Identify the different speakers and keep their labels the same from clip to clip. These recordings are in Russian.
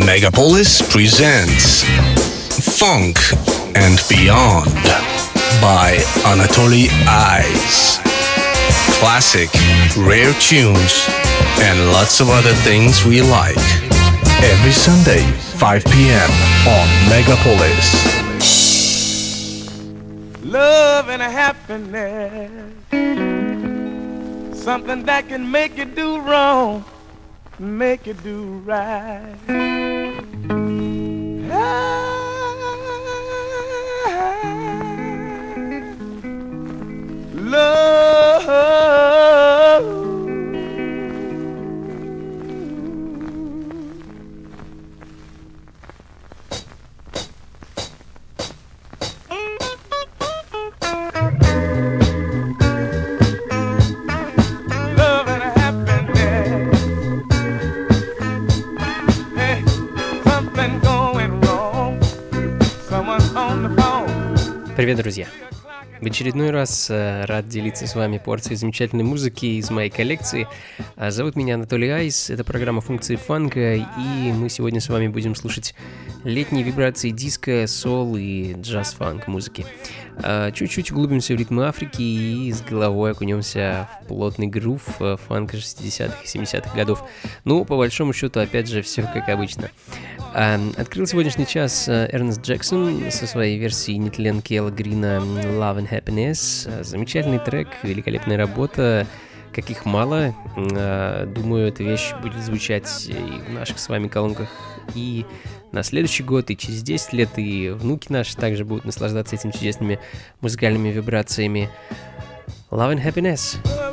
Speaker 1: Megapolis presents Funk and Beyond by Anatoly Eyes. Classic, rare tunes, and lots of other things we like. Every Sunday, 5 p.m. on Megapolis.
Speaker 2: Love and happiness. Something that can make you do wrong, make you do right. Ah. Love.
Speaker 3: Привет, друзья! В очередной раз э, рад делиться с вами порцией замечательной музыки из моей коллекции. А, Зовут меня Анатолий Айс, это программа функции фанка, и мы сегодня с вами будем слушать летние вибрации диска, сол и джаз-фанк музыки. А, Чуть-чуть углубимся в ритмы Африки и с головой окунемся в плотный грув э, фанка 60-х и 70-х годов. Ну, по большому счету, опять же, все как обычно. А, Открыл сегодняшний час э, Эрнест Джексон со своей версией нетленки Элла Грина Love and Happiness. Замечательный трек, великолепная работа, каких мало. Думаю, эта вещь будет звучать и в наших с вами колонках и на следующий год, и через 10 лет, и внуки наши также будут наслаждаться этими чудесными музыкальными вибрациями. Love and Happiness.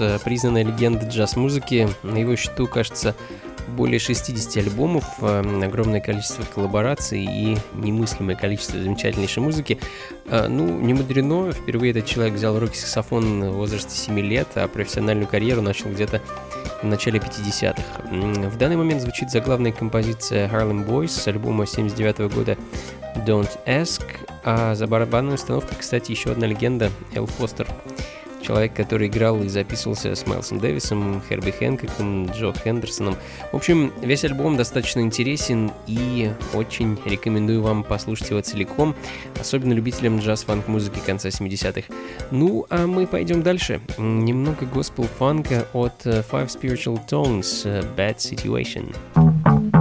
Speaker 3: Э, признанная легенда джаз-музыки. На его счету, кажется, более 60 альбомов, э, огромное количество коллабораций и немыслимое количество замечательнейшей музыки. Э, ну, не мудрено, впервые этот человек взял руки саксофон в возрасте 7 лет, а профессиональную карьеру начал где-то в начале 50-х. В данный момент звучит заглавная композиция Harlem Boys с альбома 79 года Don't Ask, а за барабанной установкой, кстати, еще одна легенда Эл Фостер человек, который играл и записывался с Майлсом Дэвисом, Херби Хэнкоком, Джо Хендерсоном. В общем, весь альбом достаточно интересен и очень рекомендую вам послушать его целиком, особенно любителям джаз-фанк музыки конца 70-х. Ну, а мы пойдем дальше. Немного госпел-фанка от Five Spiritual Tones, Bad Situation.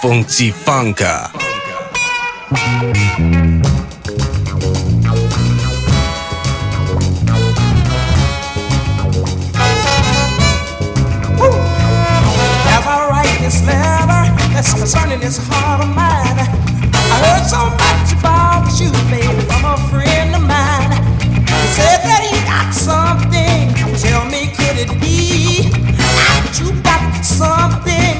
Speaker 1: Funky Funka.
Speaker 4: That's concerning this heart of mine. I heard so much about you, baby, from a friend of mine. He said that he got something. Tell me, could it be that you got something?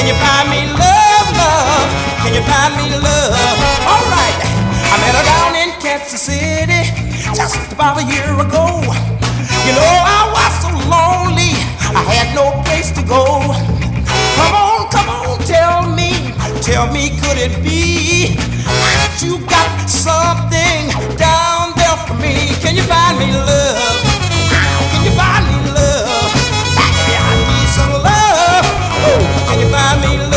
Speaker 4: Can you find me love, love? Can you find me love? All right, I met her down in Kansas City just about a year ago. You know I was so lonely, I had no place to go. Come on, come on, tell me, tell me, could it be that you got something down there for me? Can you find me love? Can you find me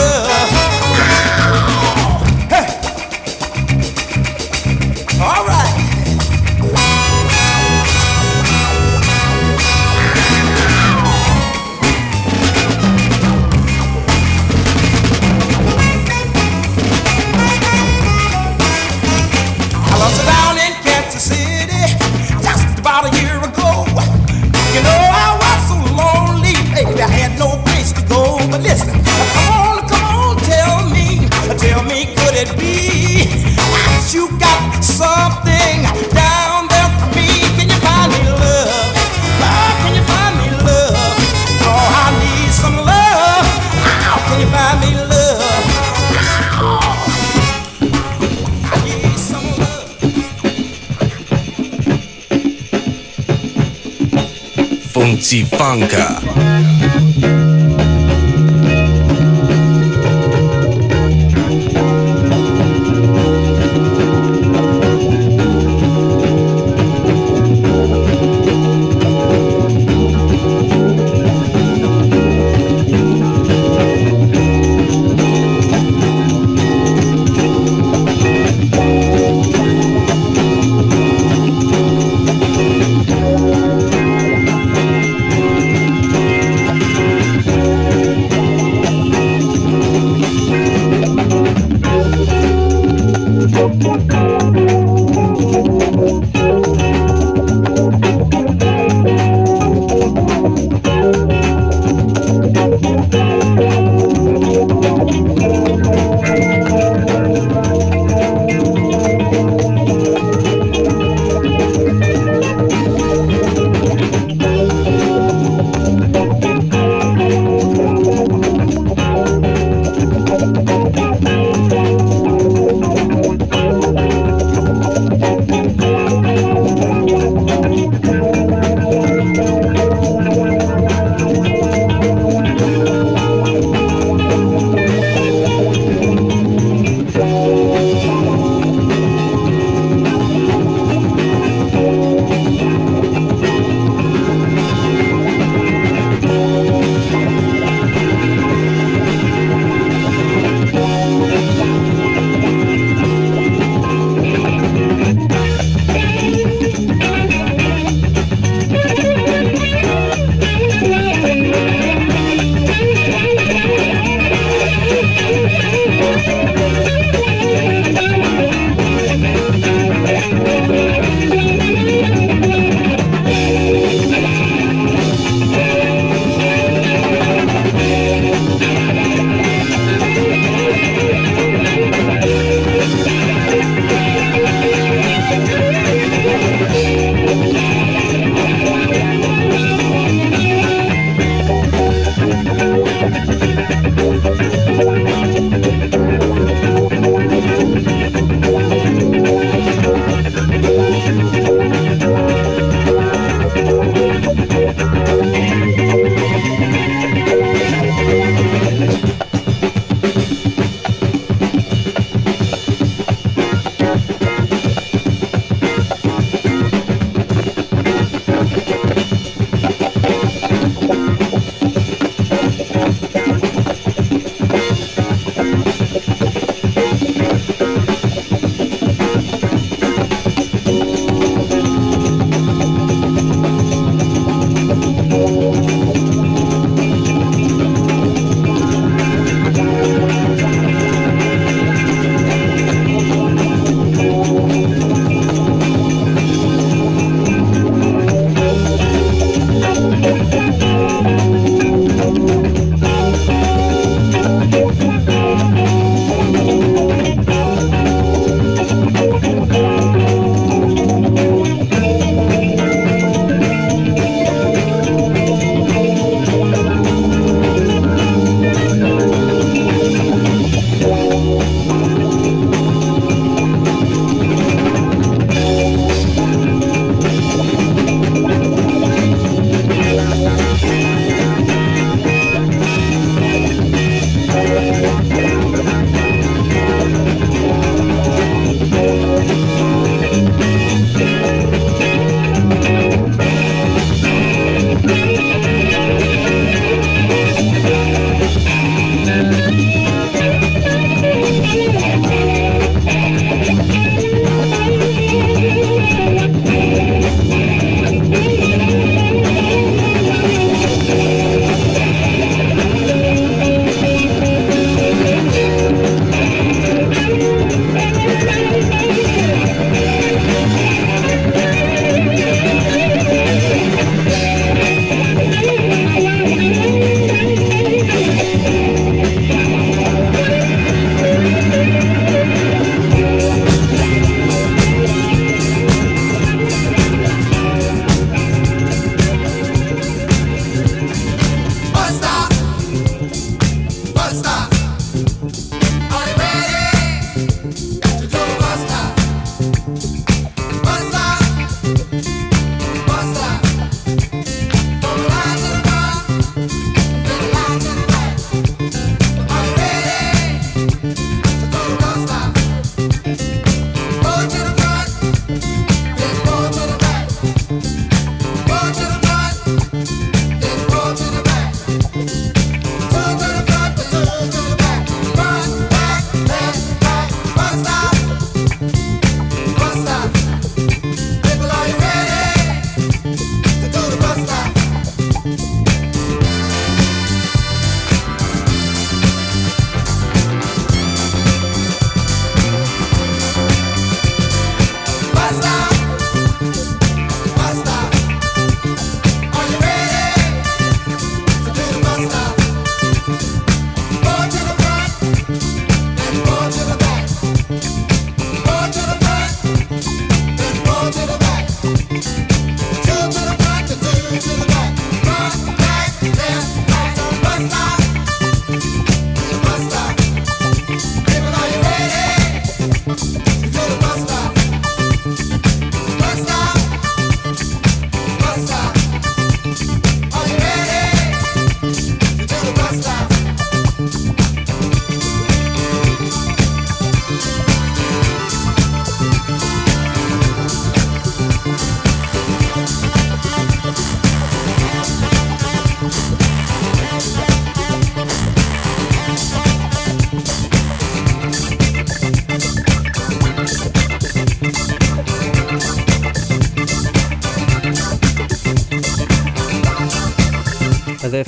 Speaker 1: Funka.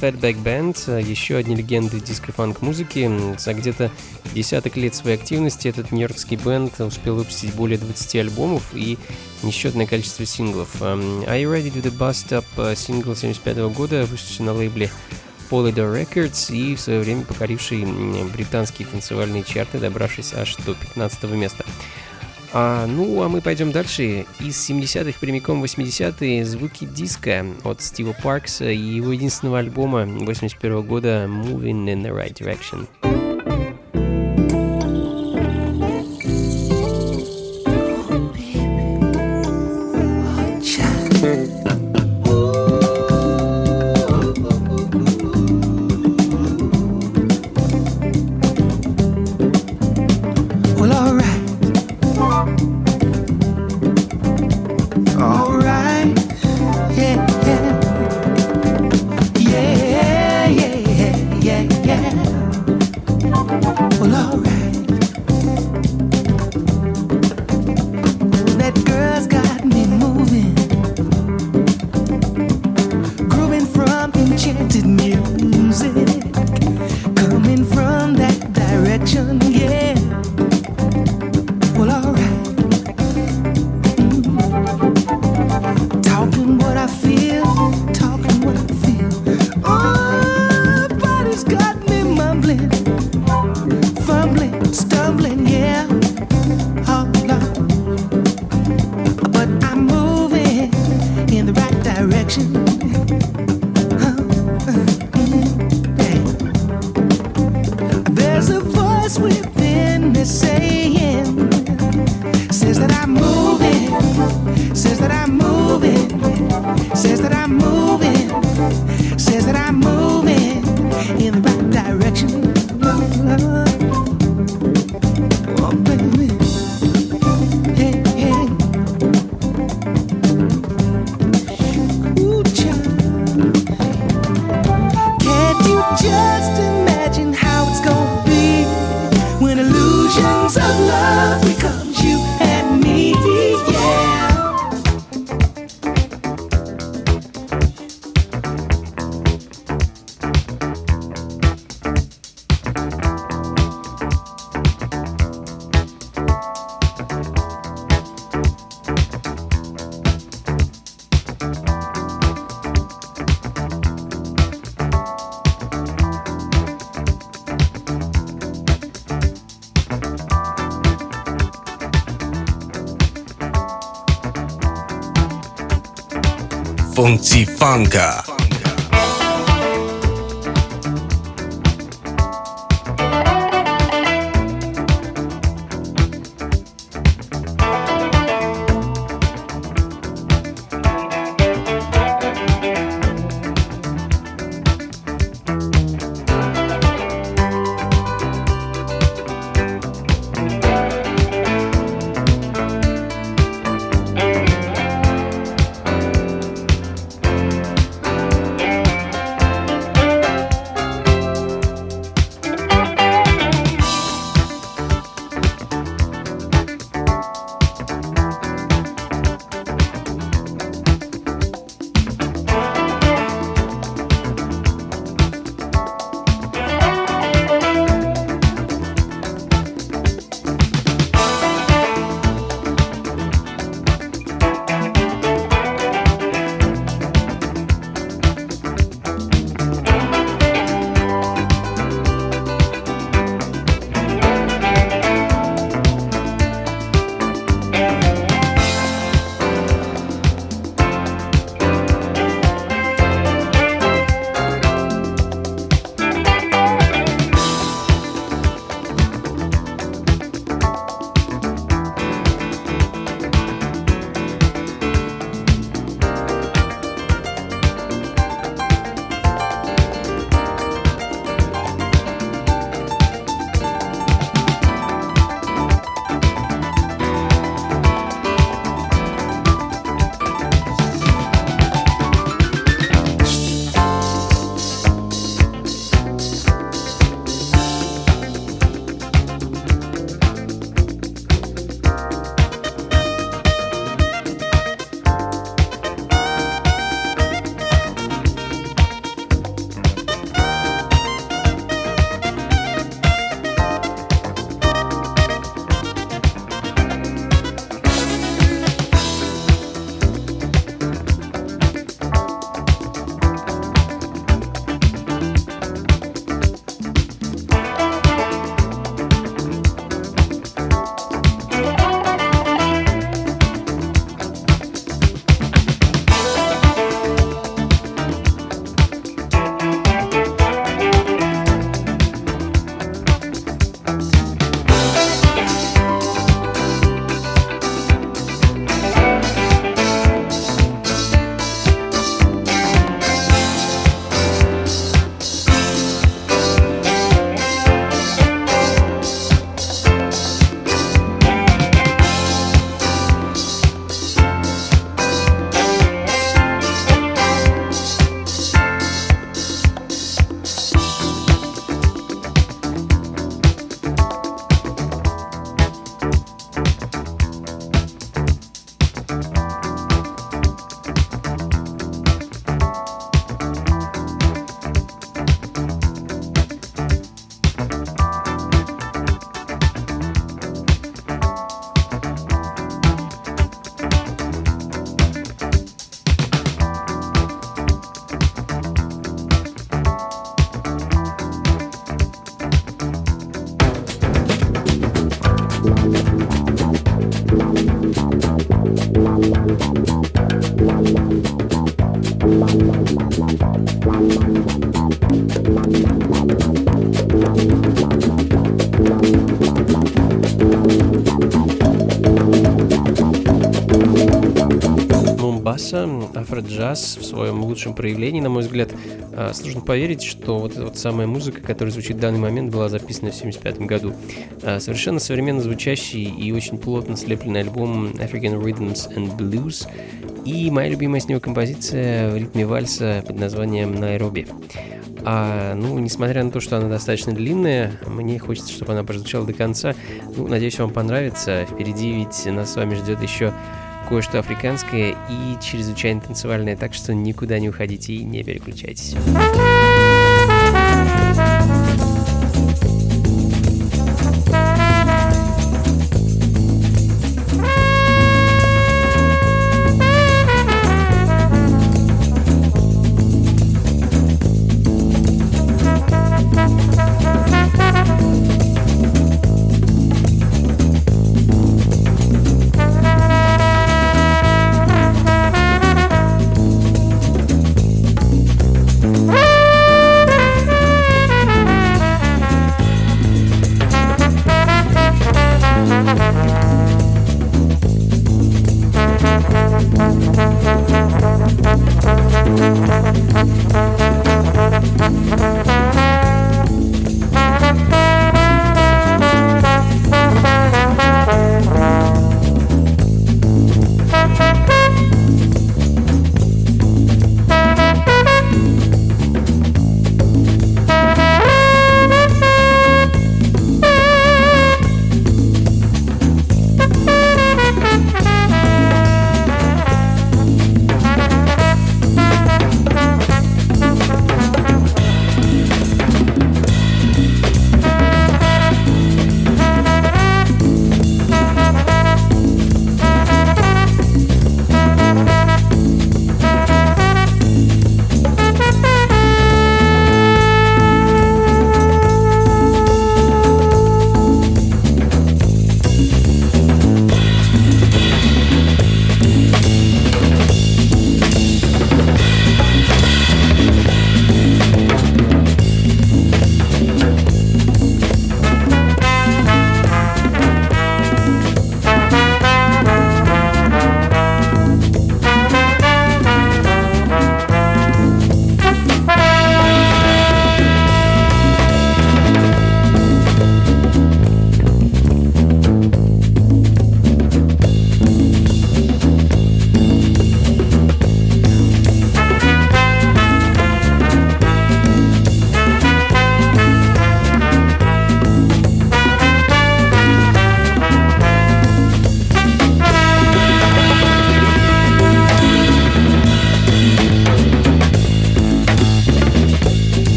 Speaker 5: Fatback Band, еще одни легенды диско-фанк музыки. За где-то десяток лет своей активности этот нью-йоркский бенд успел выпустить более 20 альбомов и несчетное количество синглов. Are You Ready to the Bust Up сингл 75 года, вышедший на лейбле Polydor Records и в свое время покоривший британские танцевальные чарты, добравшись аж до 15 места. А, ну, а мы пойдем дальше. Из 70-х прямиком 80-е звуки диска от Стива Паркса и его единственного альбома 81 года «Moving in the Right Direction».
Speaker 1: Unzifanka.
Speaker 3: Баса, афроджаз в своем лучшем проявлении, на мой взгляд. А, сложно поверить, что вот эта вот самая музыка, которая звучит в данный момент, была записана в 1975 году. А, совершенно современно звучащий и очень плотно слепленный альбом African Rhythms and Blues и моя любимая с него композиция в ритме вальса под названием «Найроби». А, ну, несмотря на то, что она достаточно длинная, мне хочется, чтобы она прозвучала до конца. Ну, надеюсь, вам понравится. Впереди ведь нас с вами ждет еще кое-что африканское и чрезвычайно танцевальное, так что никуда не уходите и не переключайтесь.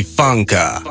Speaker 1: Funka.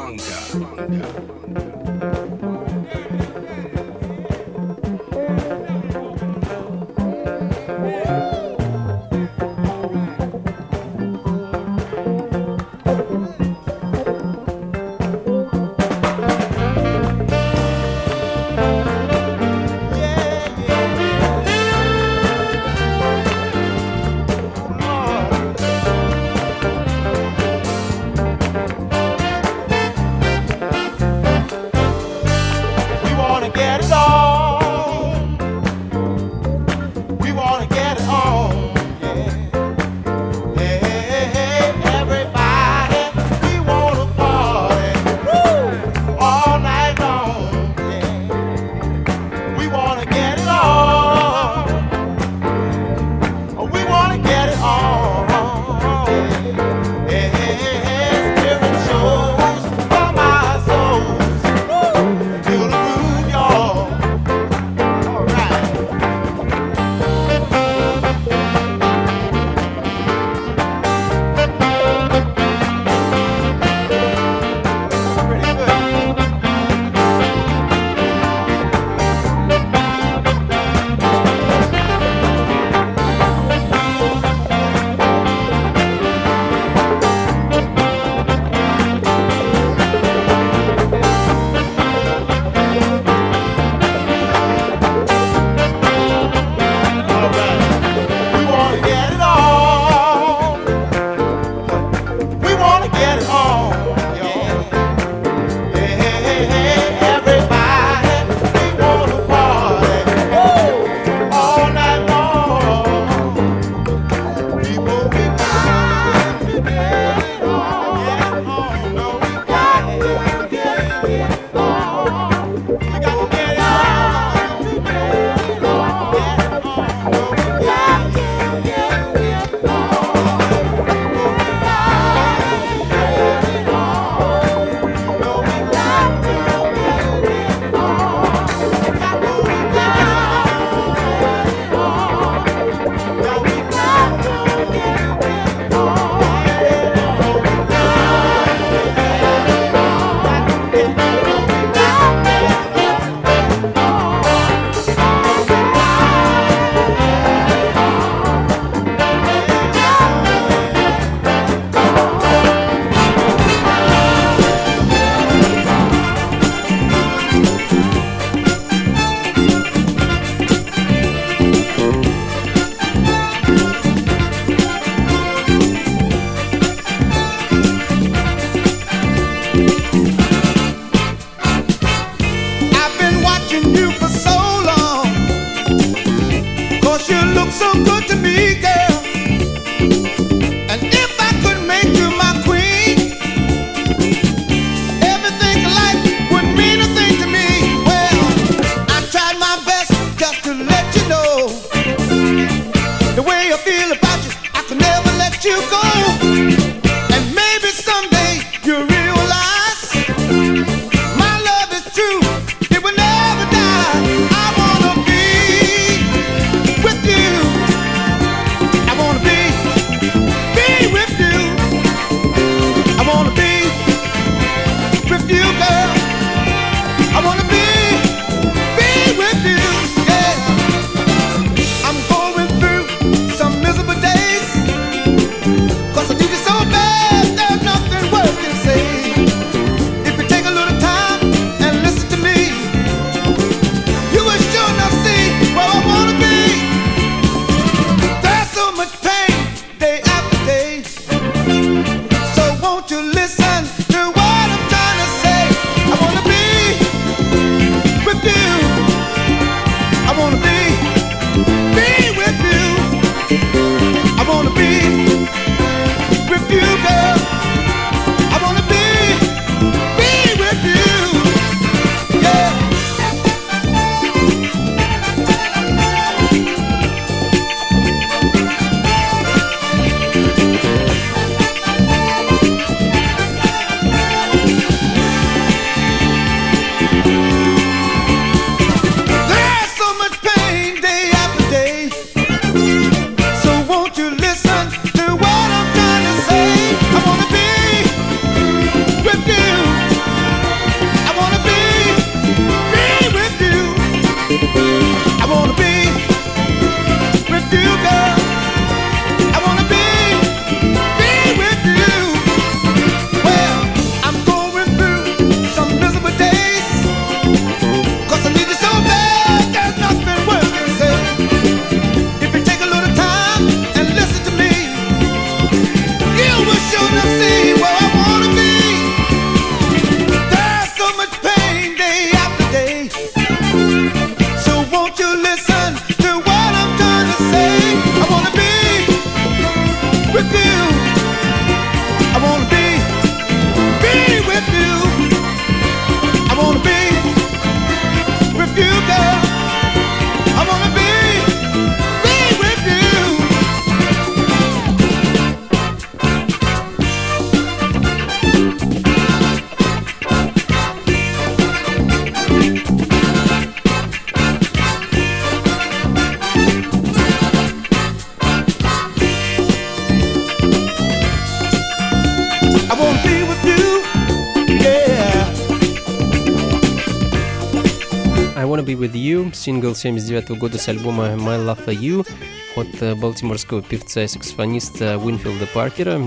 Speaker 3: Сингл 79 года с альбома My Love For You от э, балтиморского певца и саксофониста Уинфилда Паркера.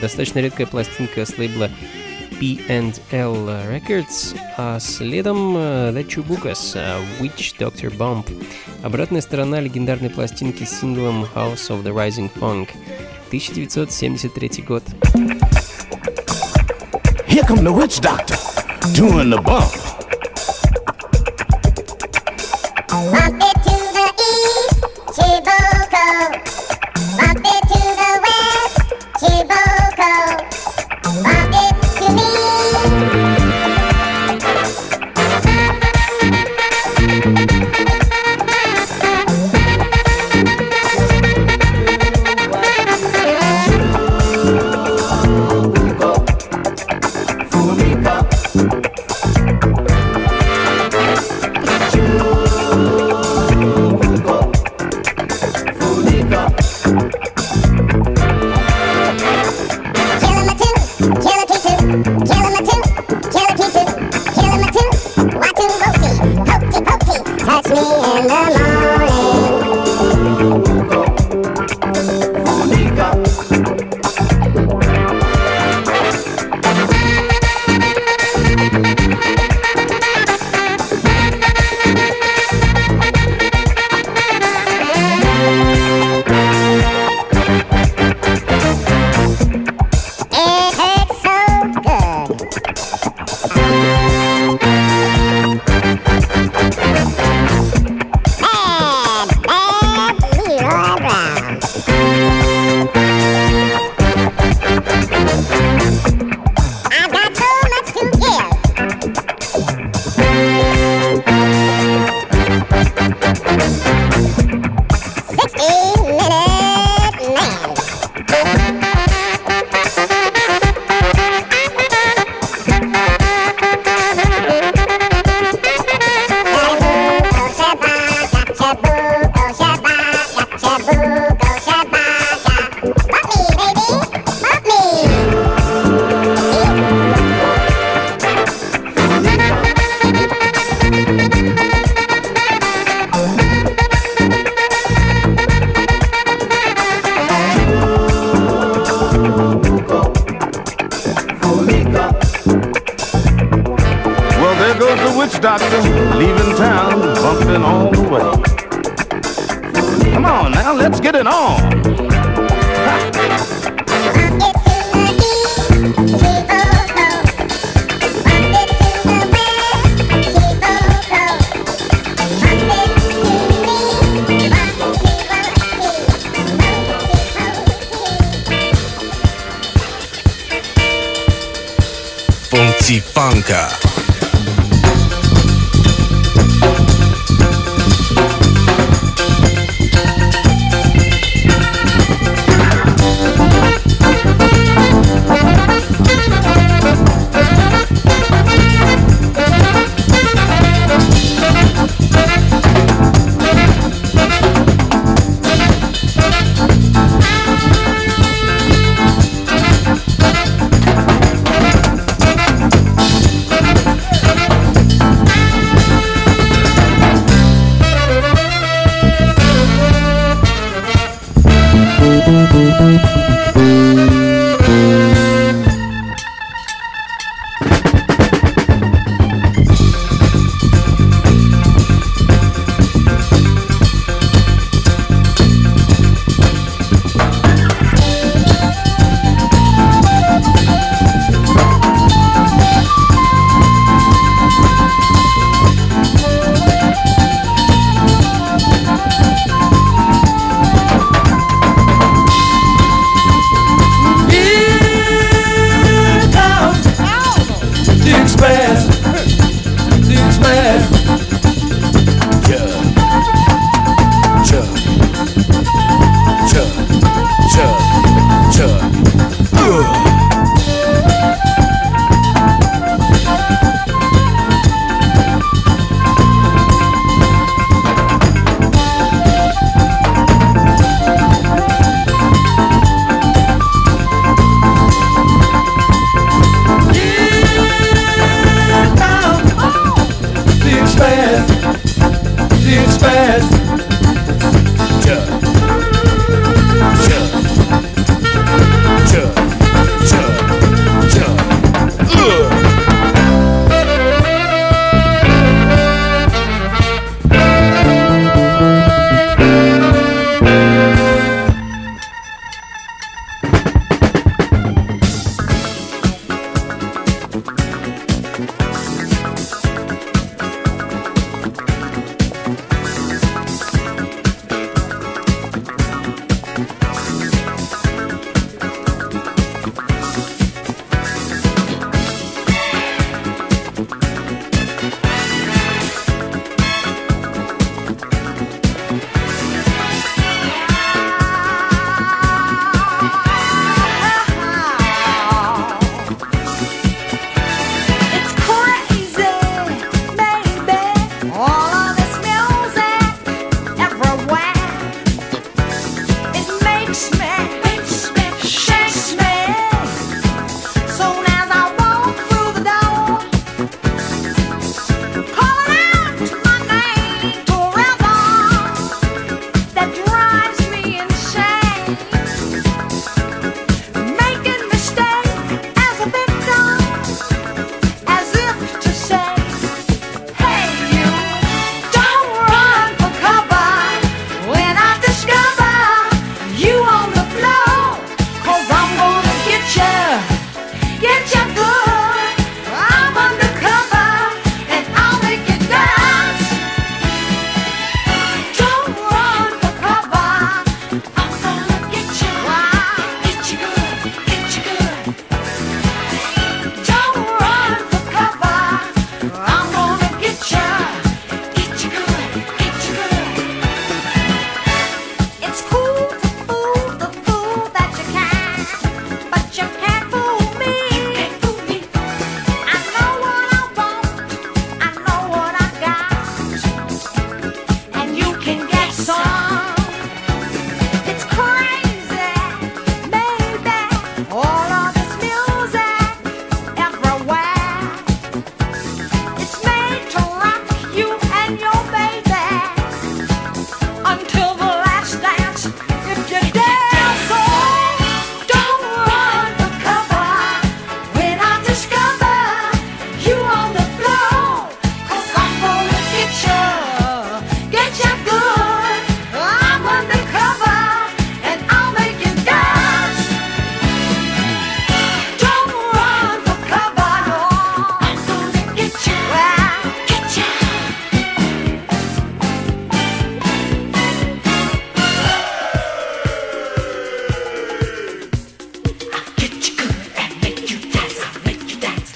Speaker 3: Достаточно редкая пластинка с лейбла P&L Records, а следом э, The Chubukas, э, Witch Doctor Bump. Обратная сторона легендарной пластинки с синглом House of the Rising Funk, 1973 год.
Speaker 6: Here come the witch doctor doing the bump. Christmas.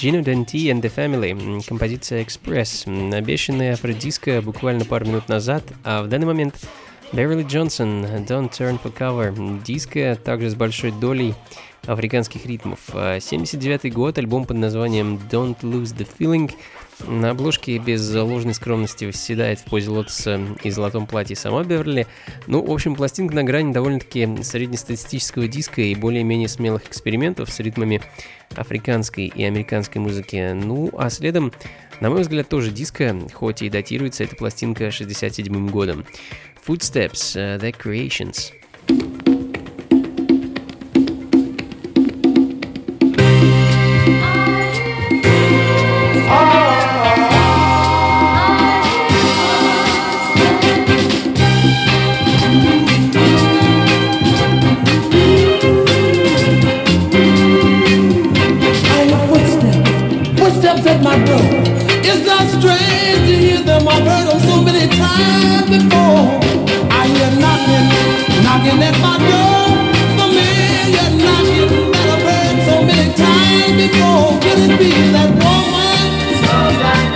Speaker 3: Gino Denti and the Family, композиция Express, обещанная афродиска буквально пару минут назад, а в данный момент Beverly Джонсон, Don't Turn for Cover, диско также с большой долей африканских ритмов. 79 год, альбом под названием Don't Lose the Feeling. На обложке без ложной скромности восседает в позе лотоса и золотом платье сама Беверли. Ну, в общем, пластинка на грани довольно-таки среднестатистического диска и более-менее смелых экспериментов с ритмами африканской и американской музыки. Ну, а следом, на мой взгляд, тоже диско, хоть и датируется эта пластинка 67 годом. Footsteps, uh, The Creations.
Speaker 7: Before. So Could it be that woman? Like that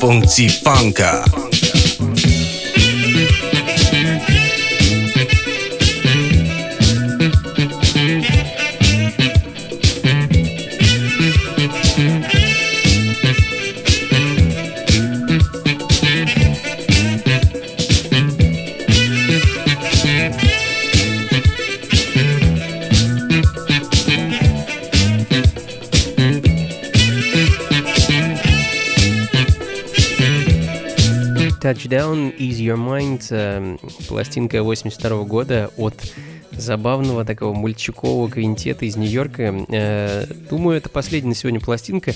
Speaker 7: funkcji
Speaker 1: funka. funka.
Speaker 3: Touchdown Is Your Mind, э, пластинка 82 года от забавного такого мальчукового квинтета из Нью-Йорка. Э, Думаю, это последняя на сегодня пластинка.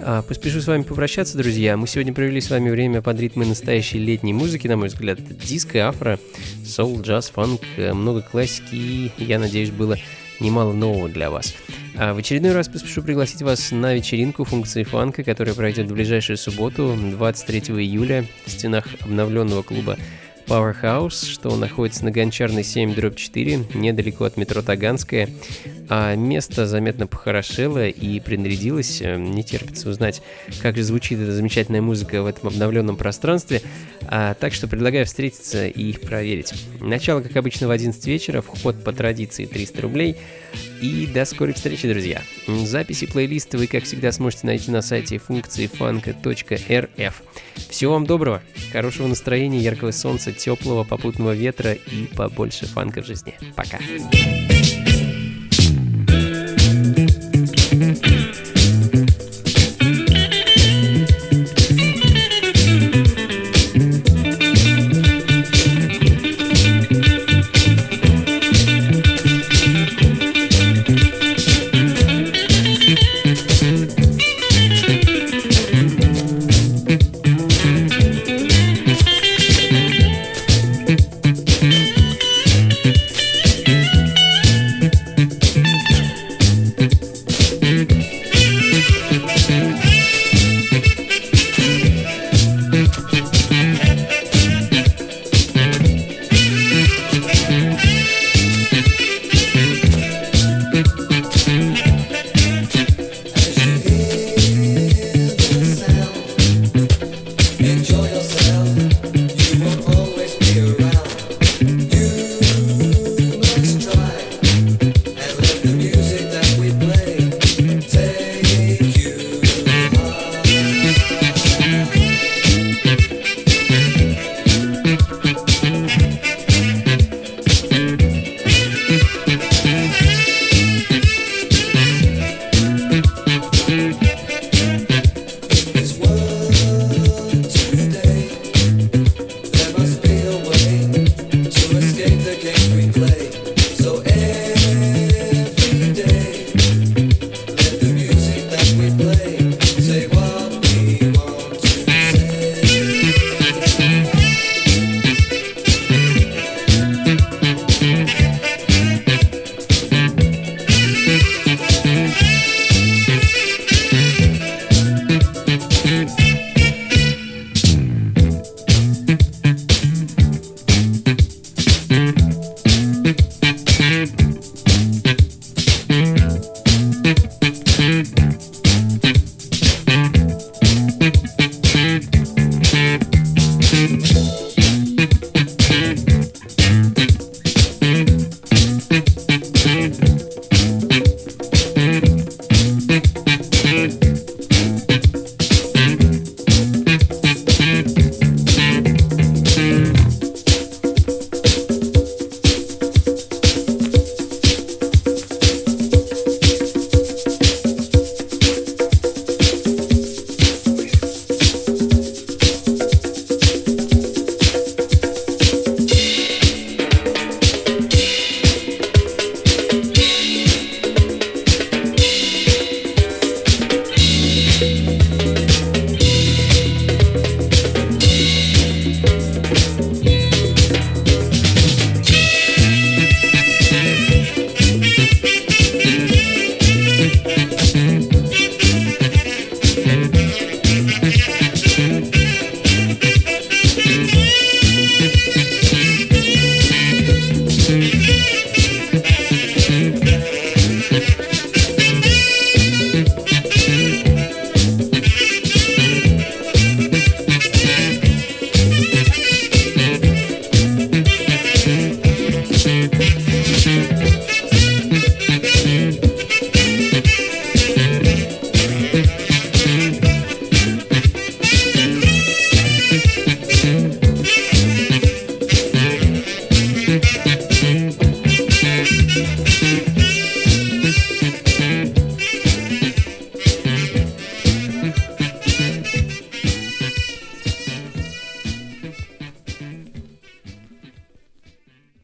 Speaker 3: А, Поспешу с вами попрощаться, друзья. Мы сегодня провели с вами время под ритмы настоящей летней музыки, на мой взгляд. Диско, афро, соул, джаз, фанк, э, много классики я надеюсь, было немало нового для вас. А в очередной раз поспешу пригласить вас на вечеринку функции фанка, которая пройдет в ближайшую субботу, 23 июля, в стенах обновленного клуба Powerhouse, что находится на Гончарной 7, дробь 4, недалеко от метро Таганская. А место заметно похорошело и принарядилось. Э, не терпится узнать, как же звучит эта замечательная музыка в этом обновленном пространстве. А, так что предлагаю встретиться и их проверить. Начало, как обычно, в 11 вечера, вход по традиции 300 рублей. И до скорой встречи, друзья. Записи плейлиста вы, как всегда, сможете найти на сайте функции фанка.рф. Всего вам доброго, хорошего настроения, яркого солнца, теплого попутного ветра и побольше фанка в жизни. Пока. Mm-hmm.